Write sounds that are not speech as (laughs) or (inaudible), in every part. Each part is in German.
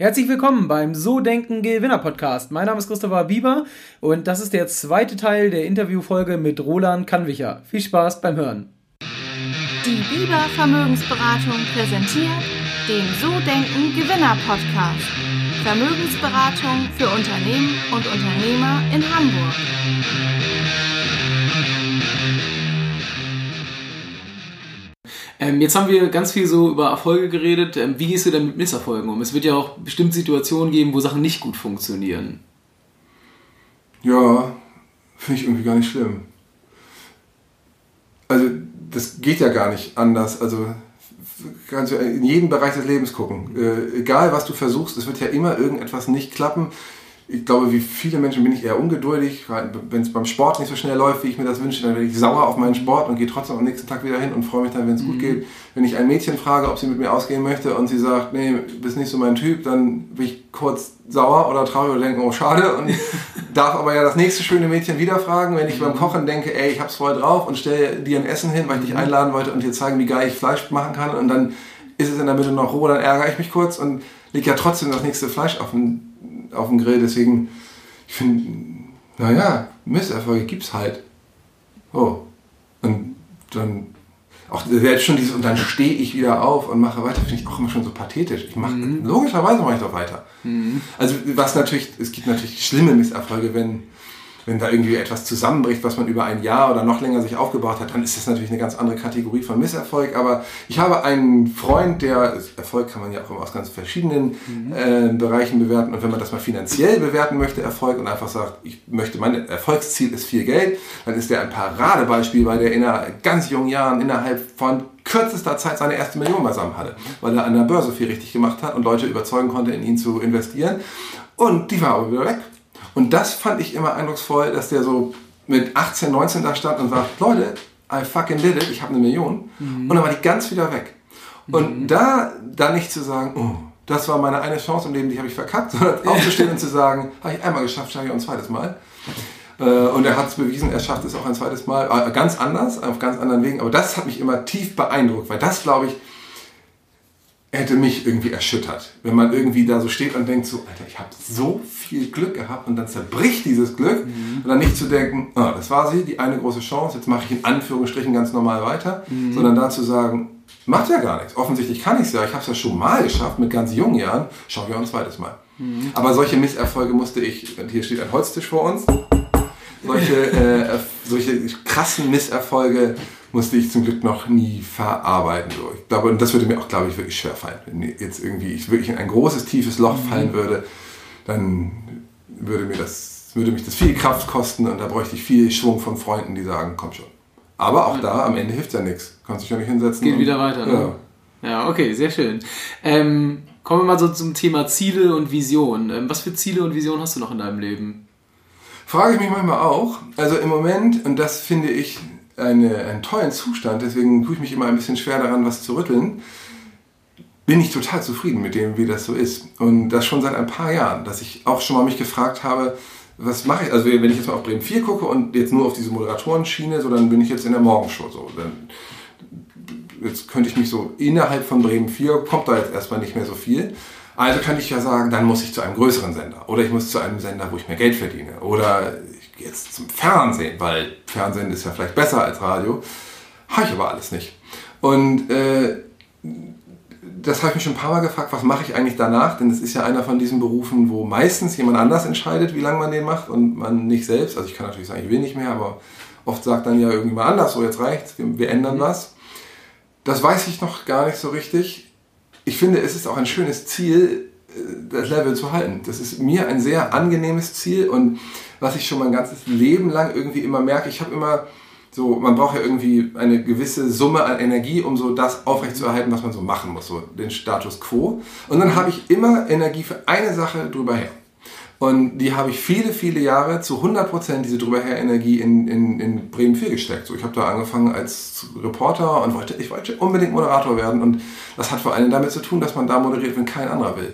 Herzlich willkommen beim So Denken Gewinner Podcast. Mein Name ist Christopher Bieber und das ist der zweite Teil der Interviewfolge mit Roland Kannwicher. Viel Spaß beim Hören. Die Bieber Vermögensberatung präsentiert den So Denken Gewinner Podcast. Vermögensberatung für Unternehmen und Unternehmer in Hamburg. Ähm, jetzt haben wir ganz viel so über Erfolge geredet. Ähm, wie gehst du denn mit Misserfolgen um? Es wird ja auch bestimmt Situationen geben, wo Sachen nicht gut funktionieren. Ja, finde ich irgendwie gar nicht schlimm. Also, das geht ja gar nicht anders. Also, kannst du in jedem Bereich des Lebens gucken. Äh, egal, was du versuchst, es wird ja immer irgendetwas nicht klappen ich glaube, wie viele Menschen bin ich eher ungeduldig. Wenn es beim Sport nicht so schnell läuft, wie ich mir das wünsche, dann werde ich sauer auf meinen Sport und gehe trotzdem am nächsten Tag wieder hin und freue mich dann, wenn es mhm. gut geht. Wenn ich ein Mädchen frage, ob sie mit mir ausgehen möchte und sie sagt, nee, bist nicht so mein Typ, dann bin ich kurz sauer oder traurig oder denke, oh schade und (laughs) darf aber ja das nächste schöne Mädchen wieder fragen, wenn ich mhm. beim Kochen denke, ey, ich hab's voll drauf und stelle dir ein Essen hin, weil ich dich mhm. einladen wollte und dir zeigen, wie geil ich Fleisch machen kann und dann ist es in der Mitte noch roh, dann ärgere ich mich kurz und lege ja trotzdem das nächste Fleisch auf den auf dem Grill. Deswegen, ich finde, naja, Misserfolge gibt es halt. Oh. Und dann, auch selbst schon dieses, und dann stehe ich wieder auf und mache weiter, finde ich auch immer schon so pathetisch. Ich mache, mhm. logischerweise mache ich doch weiter. Mhm. Also, was natürlich, es gibt natürlich schlimme Misserfolge, wenn, wenn da irgendwie etwas zusammenbricht, was man über ein Jahr oder noch länger sich aufgebaut hat, dann ist das natürlich eine ganz andere Kategorie von Misserfolg. Aber ich habe einen Freund, der, Erfolg kann man ja auch immer aus ganz verschiedenen mhm. äh, Bereichen bewerten. Und wenn man das mal finanziell bewerten möchte, Erfolg, und einfach sagt, ich möchte, mein Erfolgsziel ist viel Geld, dann ist der ein Paradebeispiel, weil der in ganz jungen Jahren innerhalb von kürzester Zeit seine erste Million beisammen hatte, weil er an der Börse viel richtig gemacht hat und Leute überzeugen konnte, in ihn zu investieren. Und die war aber wieder weg. Und das fand ich immer eindrucksvoll, dass der so mit 18, 19 da stand und sagt, Leute, I fucking did it, ich habe eine Million. Mhm. Und dann war die ganz wieder weg. Und mhm. da dann nicht zu sagen, oh, das war meine eine Chance im Leben, die habe ich verkackt, (laughs) sondern aufzustehen und zu sagen, habe ich einmal geschafft, schaffe ich auch ein zweites Mal. Äh, und er hat es bewiesen, er schafft es auch ein zweites Mal, äh, ganz anders, auf ganz anderen Wegen. Aber das hat mich immer tief beeindruckt, weil das, glaube ich, hätte mich irgendwie erschüttert. Wenn man irgendwie da so steht und denkt so, Alter, ich habe so viel Glück gehabt und dann zerbricht dieses Glück mhm. und dann nicht zu denken, oh, das war sie, die eine große Chance, jetzt mache ich in Anführungsstrichen ganz normal weiter, mhm. sondern da zu sagen, macht ja gar nichts. Offensichtlich kann ich es ja, ich habe es ja schon mal geschafft mit ganz jungen Jahren, schauen wir ein zweites Mal. Mhm. Aber solche Misserfolge musste ich, und hier steht ein Holztisch vor uns, solche, äh, solche krassen Misserfolge musste ich zum Glück noch nie verarbeiten. So. Ich glaube, und das würde mir auch, glaube ich, wirklich schwer fallen. Wenn jetzt irgendwie ich wirklich in ein großes, tiefes Loch mhm. fallen würde, dann würde, mir das, würde mich das viel Kraft kosten und da bräuchte ich viel Schwung von Freunden, die sagen, komm schon. Aber auch da, am Ende hilft ja nichts. Kannst dich ja nicht hinsetzen. Geht und, wieder weiter. Ne? Ja. ja, okay, sehr schön. Ähm, kommen wir mal so zum Thema Ziele und Vision. Ähm, was für Ziele und Visionen hast du noch in deinem Leben? Frage ich mich manchmal auch. Also im Moment, und das finde ich eine, einen tollen Zustand, deswegen tue ich mich immer ein bisschen schwer daran, was zu rütteln, bin ich total zufrieden mit dem, wie das so ist. Und das schon seit ein paar Jahren, dass ich auch schon mal mich gefragt habe, was mache ich, also wenn ich jetzt mal auf Bremen 4 gucke und jetzt nur auf diese Moderatorenschiene, so dann bin ich jetzt in der Morgenshow so. Dann, jetzt könnte ich mich so innerhalb von Bremen 4, kommt da jetzt erstmal nicht mehr so viel. Also kann ich ja sagen, dann muss ich zu einem größeren Sender. Oder ich muss zu einem Sender, wo ich mehr Geld verdiene. Oder jetzt zum Fernsehen, weil Fernsehen ist ja vielleicht besser als Radio. Habe ich aber alles nicht. Und äh, das habe ich mich schon ein paar Mal gefragt, was mache ich eigentlich danach? Denn es ist ja einer von diesen Berufen, wo meistens jemand anders entscheidet, wie lange man den macht und man nicht selbst. Also ich kann natürlich sagen, ich will nicht mehr, aber oft sagt dann ja irgendjemand anders, so jetzt reicht's, wir, wir ändern mhm. was. Das weiß ich noch gar nicht so richtig. Ich finde, es ist auch ein schönes Ziel, das Level zu halten. Das ist mir ein sehr angenehmes Ziel und was ich schon mein ganzes Leben lang irgendwie immer merke. Ich habe immer so, man braucht ja irgendwie eine gewisse Summe an Energie, um so das aufrechtzuerhalten, was man so machen muss, so den Status quo. Und dann habe ich immer Energie für eine Sache drüber her. Und die habe ich viele, viele Jahre zu 100% diese drüberher Energie in, in, in Bremen 4 gesteckt. So, ich habe da angefangen als Reporter und wollte, ich wollte unbedingt Moderator werden. Und das hat vor allem damit zu tun, dass man da moderiert, wenn kein anderer will.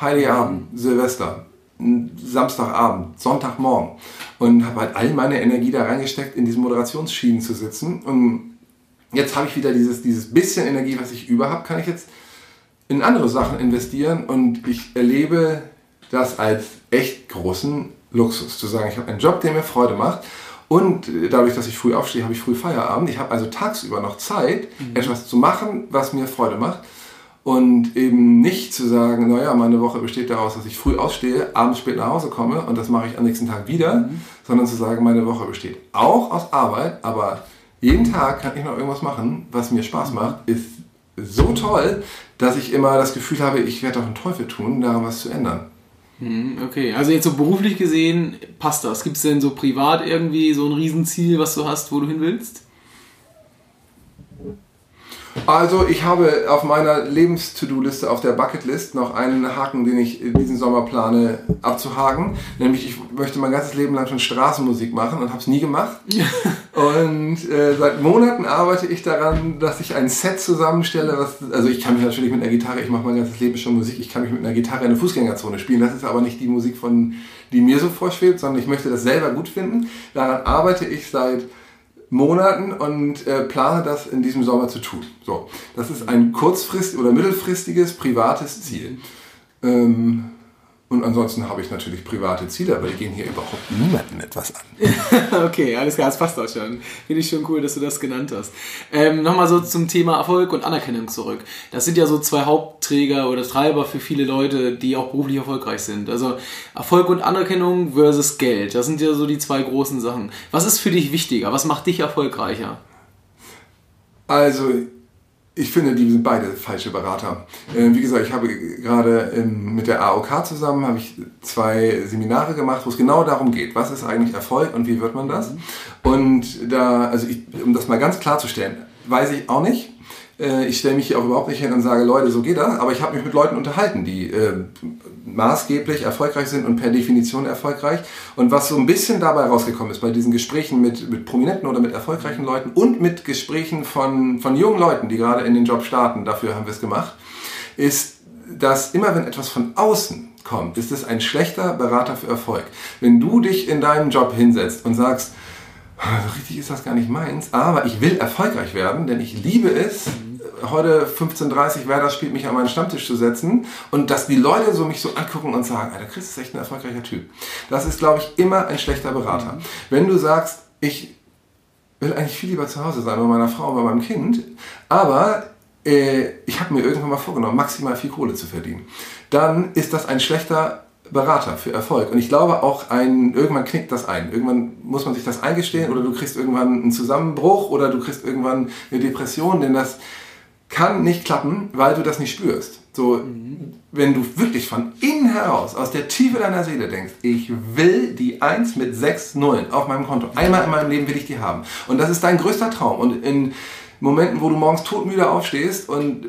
Heiligabend, Silvester, Samstagabend, Sonntagmorgen und habe halt all meine Energie da reingesteckt, in diesen Moderationsschienen zu sitzen. Und jetzt habe ich wieder dieses, dieses bisschen Energie, was ich über habe, kann ich jetzt in andere Sachen investieren und ich erlebe das als echt großen Luxus, zu sagen, ich habe einen Job, der mir Freude macht und dadurch, dass ich früh aufstehe, habe ich früh Feierabend. Ich habe also tagsüber noch Zeit, mhm. etwas zu machen, was mir Freude macht. Und eben nicht zu sagen, naja, meine Woche besteht daraus, dass ich früh ausstehe, abends spät nach Hause komme und das mache ich am nächsten Tag wieder, mhm. sondern zu sagen, meine Woche besteht auch aus Arbeit, aber jeden Tag kann ich noch irgendwas machen, was mir Spaß mhm. macht, ist so toll, dass ich immer das Gefühl habe, ich werde doch einen Teufel tun, daran was zu ändern. Mhm, okay, also jetzt so beruflich gesehen passt das. Gibt es denn so privat irgendwie so ein Riesenziel, was du hast, wo du hin willst? Also ich habe auf meiner Lebens-To-Do-Liste, auf der Bucketlist noch einen Haken, den ich diesen Sommer plane abzuhaken. Nämlich ich möchte mein ganzes Leben lang schon Straßenmusik machen und habe es nie gemacht. (laughs) und äh, seit Monaten arbeite ich daran, dass ich ein Set zusammenstelle. Was, also ich kann mich natürlich mit einer Gitarre, ich mache mein ganzes Leben schon Musik, ich kann mich mit einer Gitarre in der Fußgängerzone spielen. Das ist aber nicht die Musik, von, die mir so vorschwebt, sondern ich möchte das selber gut finden. Daran arbeite ich seit Monaten und äh, plane das in diesem Sommer zu tun. So, das ist ein kurzfristig oder mittelfristiges privates Ziel. Ähm, und ansonsten habe ich natürlich private Ziele, aber die gehen hier überhaupt niemandem etwas an. (laughs) okay, alles klar, das passt auch schon. Finde ich schon cool, dass du das genannt hast. Ähm, Nochmal so zum Thema Erfolg und Anerkennung zurück. Das sind ja so zwei Hauptträger oder Treiber für viele Leute, die auch beruflich erfolgreich sind. Also Erfolg und Anerkennung versus Geld. Das sind ja so die zwei großen Sachen. Was ist für dich wichtiger? Was macht dich erfolgreicher? Also ich finde, die sind beide falsche Berater. Äh, wie gesagt, ich habe gerade ähm, mit der AOK zusammen habe ich zwei Seminare gemacht, wo es genau darum geht, was ist eigentlich Erfolg und wie wird man das? Und da, also ich, um das mal ganz klarzustellen, weiß ich auch nicht. Äh, ich stelle mich hier auch überhaupt nicht hin und sage, Leute, so geht das. Aber ich habe mich mit Leuten unterhalten, die äh, maßgeblich erfolgreich sind und per Definition erfolgreich. Und was so ein bisschen dabei rausgekommen ist bei diesen Gesprächen mit, mit Prominenten oder mit erfolgreichen Leuten und mit Gesprächen von, von jungen Leuten, die gerade in den Job starten, dafür haben wir es gemacht, ist, dass immer wenn etwas von außen kommt, ist es ein schlechter Berater für Erfolg. Wenn du dich in deinem Job hinsetzt und sagst, so richtig ist das gar nicht meins, aber ich will erfolgreich werden, denn ich liebe es, heute 15.30 Werder spielt, mich an meinen Stammtisch zu setzen und dass die Leute so mich so angucken und sagen, Alter, Chris ist echt ein erfolgreicher Typ. Das ist, glaube ich, immer ein schlechter Berater. Wenn du sagst, ich will eigentlich viel lieber zu Hause sein bei meiner Frau, bei meinem Kind, aber äh, ich habe mir irgendwann mal vorgenommen, maximal viel Kohle zu verdienen, dann ist das ein schlechter Berater für Erfolg. Und ich glaube auch, ein, irgendwann knickt das ein. Irgendwann muss man sich das eingestehen oder du kriegst irgendwann einen Zusammenbruch oder du kriegst irgendwann eine Depression, denn das kann nicht klappen, weil du das nicht spürst. So, mhm. wenn du wirklich von innen heraus, aus der Tiefe deiner Seele denkst, ich will die 1 mit 6 Nullen auf meinem Konto. Einmal in meinem Leben will ich die haben. Und das ist dein größter Traum. Und in Momenten, wo du morgens todmüde aufstehst und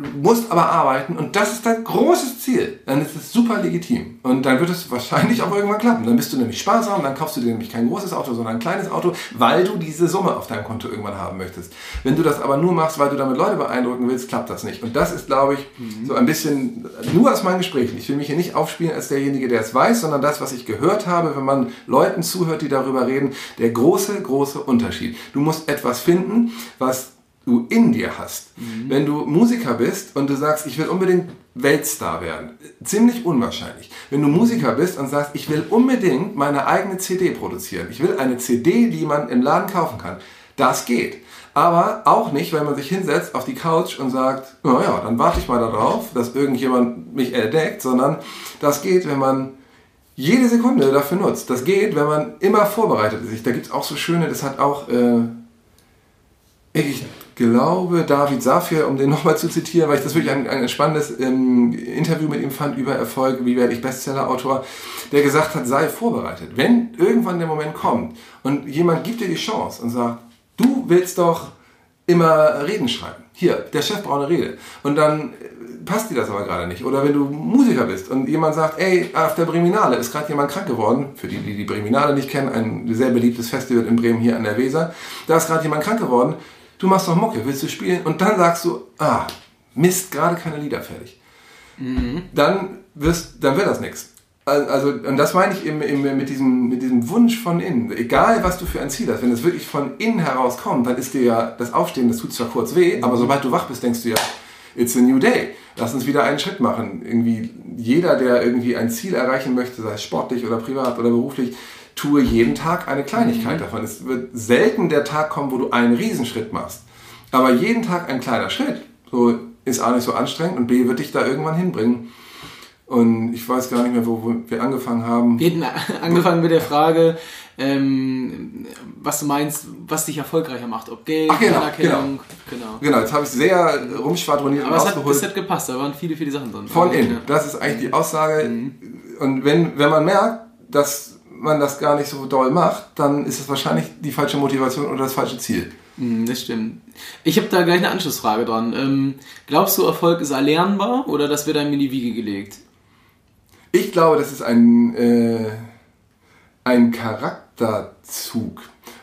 musst aber arbeiten und das ist dein großes Ziel, dann ist es super legitim. Und dann wird es wahrscheinlich auch irgendwann klappen. Dann bist du nämlich sparsam, dann kaufst du dir nämlich kein großes Auto, sondern ein kleines Auto, weil du diese Summe auf deinem Konto irgendwann haben möchtest. Wenn du das aber nur machst, weil du damit Leute beeindrucken willst, klappt das nicht. Und das ist, glaube ich, mhm. so ein bisschen, nur aus meinen Gesprächen. Ich will mich hier nicht aufspielen als derjenige, der es weiß, sondern das, was ich gehört habe, wenn man Leuten zuhört, die darüber reden, der große, große Unterschied. Du musst etwas finden, was du in dir hast. Mhm. Wenn du Musiker bist und du sagst, ich will unbedingt Weltstar werden, ziemlich unwahrscheinlich. Wenn du Musiker bist und sagst, ich will unbedingt meine eigene CD produzieren, ich will eine CD, die man im Laden kaufen kann, das geht. Aber auch nicht, wenn man sich hinsetzt auf die Couch und sagt, naja, dann warte ich mal darauf, dass irgendjemand mich entdeckt, sondern das geht, wenn man jede Sekunde dafür nutzt. Das geht, wenn man immer vorbereitet ist. Da gibt es auch so schöne, das hat auch äh, ich glaube, David Safir, um den (laughs) nochmal zu zitieren, weil ich das wirklich ein, ein spannendes ähm, Interview mit ihm fand über Erfolg, wie werde ich Bestseller-Autor, der gesagt hat, sei vorbereitet. Wenn irgendwann der Moment kommt und jemand gibt dir die Chance und sagt, du willst doch immer Reden schreiben. Hier, der Chef braucht eine Rede. Und dann äh, passt dir das aber gerade nicht. Oder wenn du Musiker bist und jemand sagt, ey, auf der Breminale ist gerade jemand krank geworden, für die, die die Breminale nicht kennen, ein sehr beliebtes Festival in Bremen hier an der Weser, da ist gerade jemand krank geworden, du machst doch Mucke, willst du spielen? Und dann sagst du, ah, Mist, gerade keine Lieder fertig. Mhm. Dann, wirst, dann wird das nichts. Also, und das meine ich eben, eben mit, diesem, mit diesem Wunsch von innen. Egal, was du für ein Ziel hast, wenn es wirklich von innen heraus kommt, dann ist dir ja das Aufstehen, das tut zwar kurz weh, aber sobald du wach bist, denkst du ja, It's a new day. Lass uns wieder einen Schritt machen. Irgendwie jeder, der irgendwie ein Ziel erreichen möchte, sei es sportlich oder privat oder beruflich, tue jeden Tag eine Kleinigkeit mhm. davon. Es wird selten der Tag kommen, wo du einen Riesenschritt machst. Aber jeden Tag ein kleiner Schritt. So ist A nicht so anstrengend und B wird dich da irgendwann hinbringen. Und ich weiß gar nicht mehr, wo wir angefangen haben. Wir hätten (laughs) angefangen mit der Frage, ähm, was du meinst, was dich erfolgreicher macht. Ob Geld, Ach, genau, Anerkennung. Genau. genau. genau, jetzt habe ich sehr rumschwadroniert Aber und es. Hat, es hat gepasst, da waren viele, viele Sachen drin. Von innen. Das ist eigentlich die Aussage. Mhm. Und wenn, wenn man merkt, dass man das gar nicht so doll macht, dann ist es wahrscheinlich die falsche Motivation oder das falsche Ziel. Mhm, das stimmt. Ich habe da gleich eine Anschlussfrage dran. Ähm, glaubst du, Erfolg ist erlernbar oder das wird einem in die Wiege gelegt? Ich glaube, das ist ein, äh, ein Charakterzug.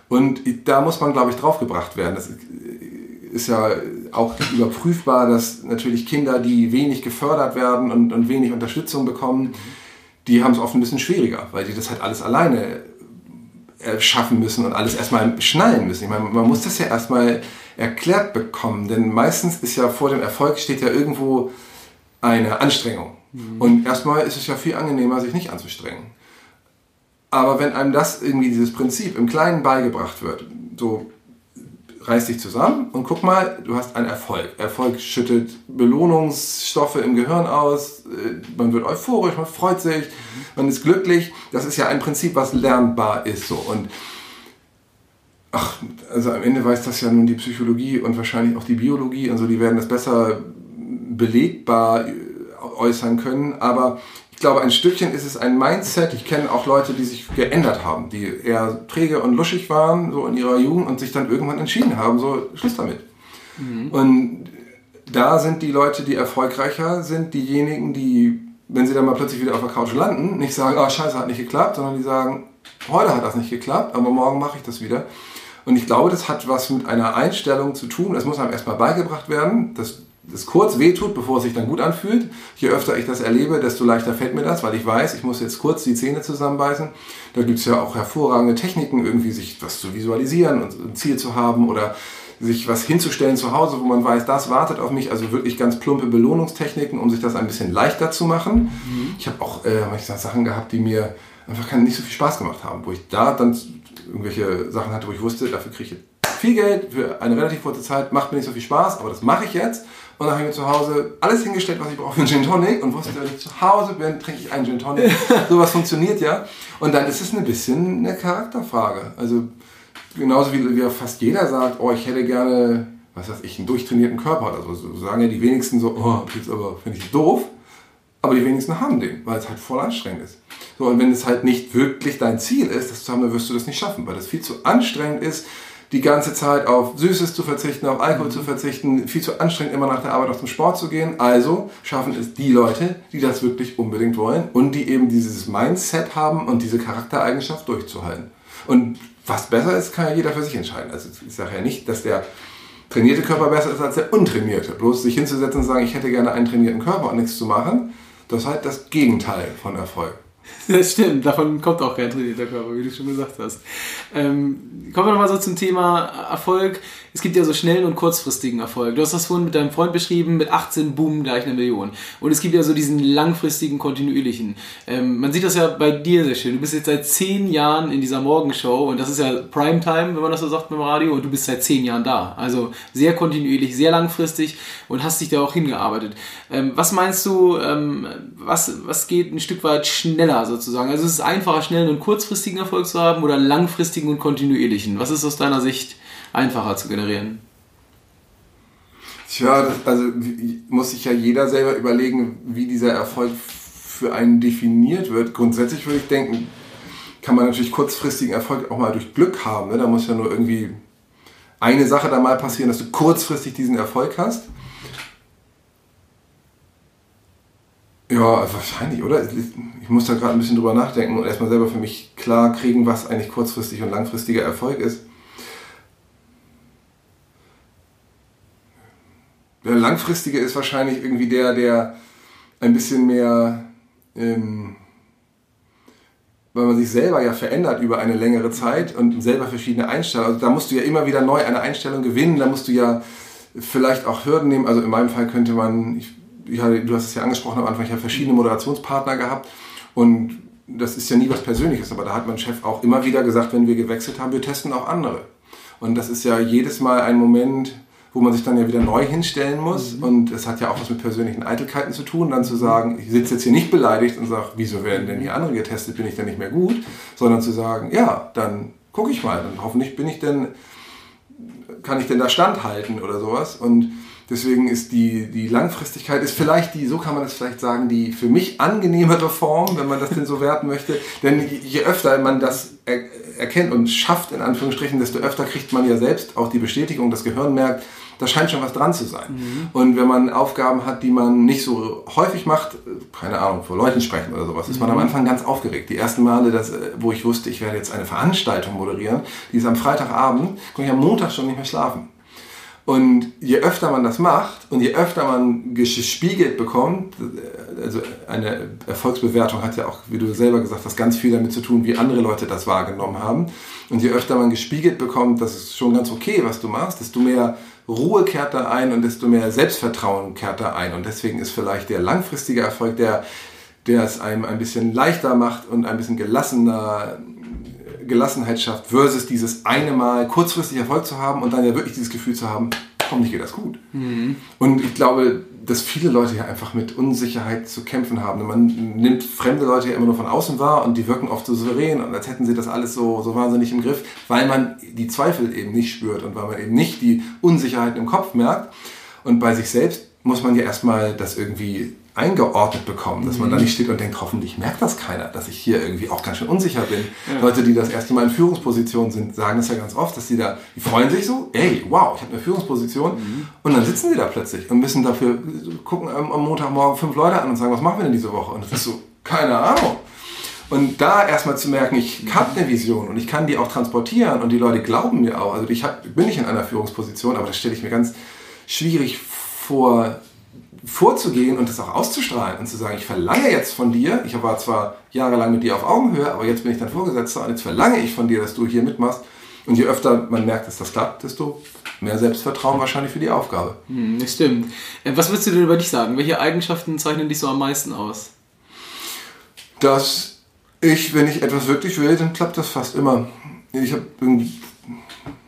Und da muss man, glaube ich, draufgebracht werden. Das ist ja auch überprüfbar, dass natürlich Kinder, die wenig gefördert werden und, und wenig Unterstützung bekommen, die haben es oft ein bisschen schwieriger, weil die das halt alles alleine schaffen müssen und alles erstmal schnallen müssen. Ich meine, man muss das ja erstmal erklärt bekommen, denn meistens ist ja vor dem Erfolg steht ja irgendwo eine Anstrengung. Mhm. Und erstmal ist es ja viel angenehmer, sich nicht anzustrengen. Aber wenn einem das irgendwie dieses Prinzip im Kleinen beigebracht wird, so reiß dich zusammen und guck mal, du hast einen Erfolg. Erfolg schüttet Belohnungsstoffe im Gehirn aus, äh, man wird euphorisch, man freut sich, man ist glücklich. Das ist ja ein Prinzip, was lernbar ist. So. Und ach, also am Ende weiß das ja nun die Psychologie und wahrscheinlich auch die Biologie und so, die werden das besser belegbar äußern können, aber ich glaube, ein Stückchen ist es ein Mindset. Ich kenne auch Leute, die sich geändert haben, die eher träge und luschig waren, so in ihrer Jugend und sich dann irgendwann entschieden haben, so Schluss damit. Mhm. Und da sind die Leute, die erfolgreicher sind, diejenigen, die, wenn sie dann mal plötzlich wieder auf der Couch landen, nicht sagen, oh scheiße, hat nicht geklappt, sondern die sagen, heute hat das nicht geklappt, aber morgen mache ich das wieder. Und ich glaube, das hat was mit einer Einstellung zu tun. Das muss einem erstmal beigebracht werden. Das es kurz wehtut, bevor es sich dann gut anfühlt. Je öfter ich das erlebe, desto leichter fällt mir das, weil ich weiß, ich muss jetzt kurz die Zähne zusammenbeißen. Da gibt es ja auch hervorragende Techniken, irgendwie sich was zu visualisieren und ein Ziel zu haben oder sich was hinzustellen zu Hause, wo man weiß, das wartet auf mich. Also wirklich ganz plumpe Belohnungstechniken, um sich das ein bisschen leichter zu machen. Mhm. Ich habe auch äh, hab Sachen gehabt, die mir einfach nicht so viel Spaß gemacht haben, wo ich da dann irgendwelche Sachen hatte, wo ich wusste, dafür kriege ich viel Geld für eine relativ kurze Zeit, macht mir nicht so viel Spaß, aber das mache ich jetzt und dann habe ich mir zu Hause alles hingestellt, was ich brauche für einen Gin Tonic und wusste, wenn ich zu Hause bin, trinke ich einen Gin Tonic. (laughs) Sowas funktioniert ja. Und dann ist es ein bisschen eine Charakterfrage. Also genauso wie, wie fast jeder sagt, oh, ich hätte gerne, was weiß ich, einen durchtrainierten Körper oder so. so sagen ja die wenigsten so, oh, jetzt aber finde ich doof. Aber die wenigsten haben den, weil es halt voll anstrengend ist. So, und wenn es halt nicht wirklich dein Ziel ist, das zu haben, dann wirst du das nicht schaffen, weil das viel zu anstrengend ist, die ganze Zeit auf Süßes zu verzichten, auf Alkohol zu verzichten, viel zu anstrengend immer nach der Arbeit auch zum Sport zu gehen. Also schaffen es die Leute, die das wirklich unbedingt wollen und die eben dieses Mindset haben und diese Charaktereigenschaft durchzuhalten. Und was besser ist, kann ja jeder für sich entscheiden. Also ich sage ja nicht, dass der trainierte Körper besser ist als der untrainierte. Bloß sich hinzusetzen und sagen, ich hätte gerne einen trainierten Körper und nichts zu machen, das ist halt das Gegenteil von Erfolg. (laughs) Das stimmt, davon kommt auch kein trainierter Körper, wie du schon gesagt hast. Ähm, kommen wir nochmal so zum Thema Erfolg. Es gibt ja so schnellen und kurzfristigen Erfolg. Du hast das vorhin mit deinem Freund beschrieben, mit 18 Boom gleich eine Million. Und es gibt ja so diesen langfristigen, kontinuierlichen. Ähm, man sieht das ja bei dir sehr schön. Du bist jetzt seit 10 Jahren in dieser Morgenshow und das ist ja Primetime, wenn man das so sagt beim Radio, und du bist seit 10 Jahren da. Also sehr kontinuierlich, sehr langfristig und hast dich da auch hingearbeitet. Ähm, was meinst du, ähm, was, was geht ein Stück weit schneller sozusagen? Also ist es einfacher, schnellen und kurzfristigen Erfolg zu haben oder langfristigen und kontinuierlichen? Was ist aus deiner Sicht einfacher zu generieren? Tja, das, also muss sich ja jeder selber überlegen, wie dieser Erfolg für einen definiert wird. Grundsätzlich würde ich denken, kann man natürlich kurzfristigen Erfolg auch mal durch Glück haben. Ne? Da muss ja nur irgendwie eine Sache da mal passieren, dass du kurzfristig diesen Erfolg hast. Ja, wahrscheinlich, oder? Ich muss da gerade ein bisschen drüber nachdenken und erstmal selber für mich klar kriegen, was eigentlich kurzfristig und langfristiger Erfolg ist. Der langfristige ist wahrscheinlich irgendwie der, der ein bisschen mehr, ähm, weil man sich selber ja verändert über eine längere Zeit und selber verschiedene Einstellungen. Also da musst du ja immer wieder neu eine Einstellung gewinnen, da musst du ja vielleicht auch Hürden nehmen. Also in meinem Fall könnte man, ich, ja, du hast es ja angesprochen am Anfang, ich habe verschiedene Moderationspartner gehabt und das ist ja nie was Persönliches, aber da hat mein Chef auch immer wieder gesagt, wenn wir gewechselt haben, wir testen auch andere. Und das ist ja jedes Mal ein Moment, wo man sich dann ja wieder neu hinstellen muss. Mhm. Und es hat ja auch was mit persönlichen Eitelkeiten zu tun, dann zu sagen, ich sitze jetzt hier nicht beleidigt und sage, wieso werden denn hier andere getestet, bin ich denn nicht mehr gut, sondern zu sagen, ja, dann gucke ich mal, dann hoffentlich bin ich denn, kann ich denn da standhalten oder sowas. Und Deswegen ist die, die Langfristigkeit ist vielleicht die, so kann man es vielleicht sagen, die für mich angenehmere Form, wenn man das denn so (laughs) werten möchte. Denn je öfter man das er, erkennt und schafft, in Anführungsstrichen, desto öfter kriegt man ja selbst auch die Bestätigung, das Gehirn merkt, da scheint schon was dran zu sein. Mhm. Und wenn man Aufgaben hat, die man nicht so häufig macht, keine Ahnung, vor Leuten sprechen oder sowas, ist man am mhm. Anfang ganz aufgeregt. Die ersten Male, dass, wo ich wusste, ich werde jetzt eine Veranstaltung moderieren, die ist am Freitagabend, konnte ich am Montag schon nicht mehr schlafen. Und je öfter man das macht und je öfter man gespiegelt bekommt, also eine Erfolgsbewertung hat ja auch, wie du selber gesagt hast, ganz viel damit zu tun, wie andere Leute das wahrgenommen haben. Und je öfter man gespiegelt bekommt, das ist schon ganz okay, was du machst, desto mehr Ruhe kehrt da ein und desto mehr Selbstvertrauen kehrt da ein. Und deswegen ist vielleicht der langfristige Erfolg, der, der es einem ein bisschen leichter macht und ein bisschen gelassener Gelassenheit schafft, versus dieses eine Mal kurzfristig Erfolg zu haben und dann ja wirklich dieses Gefühl zu haben, hoffentlich geht das gut. Mhm. Und ich glaube, dass viele Leute ja einfach mit Unsicherheit zu kämpfen haben. Man nimmt fremde Leute ja immer nur von außen wahr und die wirken oft so souverän und als hätten sie das alles so, so wahnsinnig im Griff, weil man die Zweifel eben nicht spürt und weil man eben nicht die Unsicherheiten im Kopf merkt. Und bei sich selbst muss man ja erstmal das irgendwie eingeordnet bekommen, dass man da mhm. nicht steht und denkt, hoffentlich merkt das keiner, dass ich hier irgendwie auch ganz schön unsicher bin. Ja. Leute, die das erste Mal in Führungspositionen sind, sagen das ja ganz oft, dass die da, die freuen sich so, ey, wow, ich habe eine Führungsposition mhm. und dann sitzen die da plötzlich und müssen dafür, gucken am, am Montagmorgen fünf Leute an und sagen, was machen wir denn diese Woche? Und das ist so, keine Ahnung. Und da erstmal zu merken, ich habe eine Vision und ich kann die auch transportieren und die Leute glauben mir auch. Also ich hab, bin nicht in einer Führungsposition, aber das stelle ich mir ganz schwierig vor, vorzugehen und das auch auszustrahlen und zu sagen, ich verlange jetzt von dir, ich war zwar jahrelang mit dir auf Augenhöhe, aber jetzt bin ich dein Vorgesetzter und jetzt verlange ich von dir, dass du hier mitmachst. Und je öfter man merkt, dass das klappt, desto mehr Selbstvertrauen wahrscheinlich für die Aufgabe. Hm, das stimmt. Äh, was würdest du denn über dich sagen? Welche Eigenschaften zeichnen dich so am meisten aus? Dass ich, wenn ich etwas wirklich will, dann klappt das fast immer. Ich habe,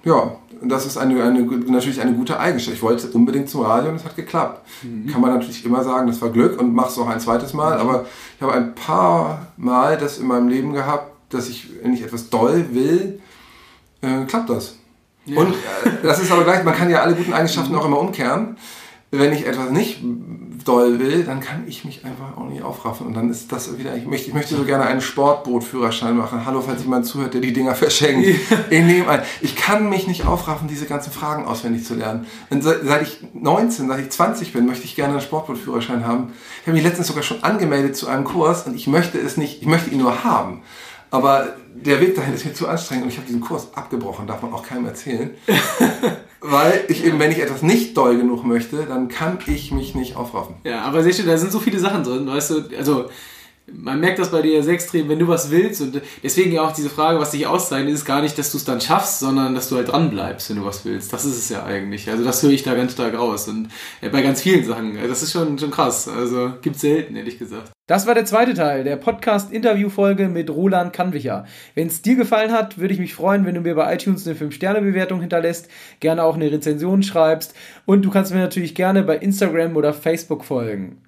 ja, das ist eine, eine, natürlich eine gute Eigenschaft. Ich wollte unbedingt zum Radio und es hat geklappt. Mhm. Kann man natürlich immer sagen, das war Glück und mach es auch ein zweites Mal. Aber ich habe ein paar Mal das in meinem Leben gehabt, dass ich, wenn ich etwas doll will, äh, klappt das. Ja. Und äh, das ist aber gleich, man kann ja alle guten Eigenschaften auch immer umkehren. Wenn ich etwas nicht doll will, dann kann ich mich einfach auch nicht aufraffen. Und dann ist das wieder, ich möchte, ich möchte so gerne einen Sportbootführerschein machen. Hallo, falls jemand zuhört, der die Dinger verschenkt. Ich nehme ein. Ich kann mich nicht aufraffen, diese ganzen Fragen auswendig zu lernen. Und seit ich 19, seit ich 20 bin, möchte ich gerne einen Sportbootführerschein haben. Ich habe mich letztens sogar schon angemeldet zu einem Kurs und ich möchte es nicht, ich möchte ihn nur haben. Aber der Weg dahin ist mir zu anstrengend und ich habe diesen Kurs abgebrochen, darf man auch keinem erzählen. (laughs) Weil ich eben, wenn ich etwas nicht doll genug möchte, dann kann ich mich nicht aufraffen. Ja, aber siehst du, da sind so viele Sachen drin, weißt du, also man merkt das bei dir sehr extrem, wenn du was willst und deswegen ja auch diese Frage, was dich auszeichnet, ist gar nicht, dass du es dann schaffst, sondern dass du halt dran bleibst, wenn du was willst. Das ist es ja eigentlich. Also das höre ich da ganz stark raus und ja, bei ganz vielen Sachen. Das ist schon, schon krass. Also gibt es selten, ehrlich gesagt. Das war der zweite Teil der Podcast-Interview-Folge mit Roland Kannwicher. Wenn es dir gefallen hat, würde ich mich freuen, wenn du mir bei iTunes eine 5-Sterne-Bewertung hinterlässt, gerne auch eine Rezension schreibst und du kannst mir natürlich gerne bei Instagram oder Facebook folgen.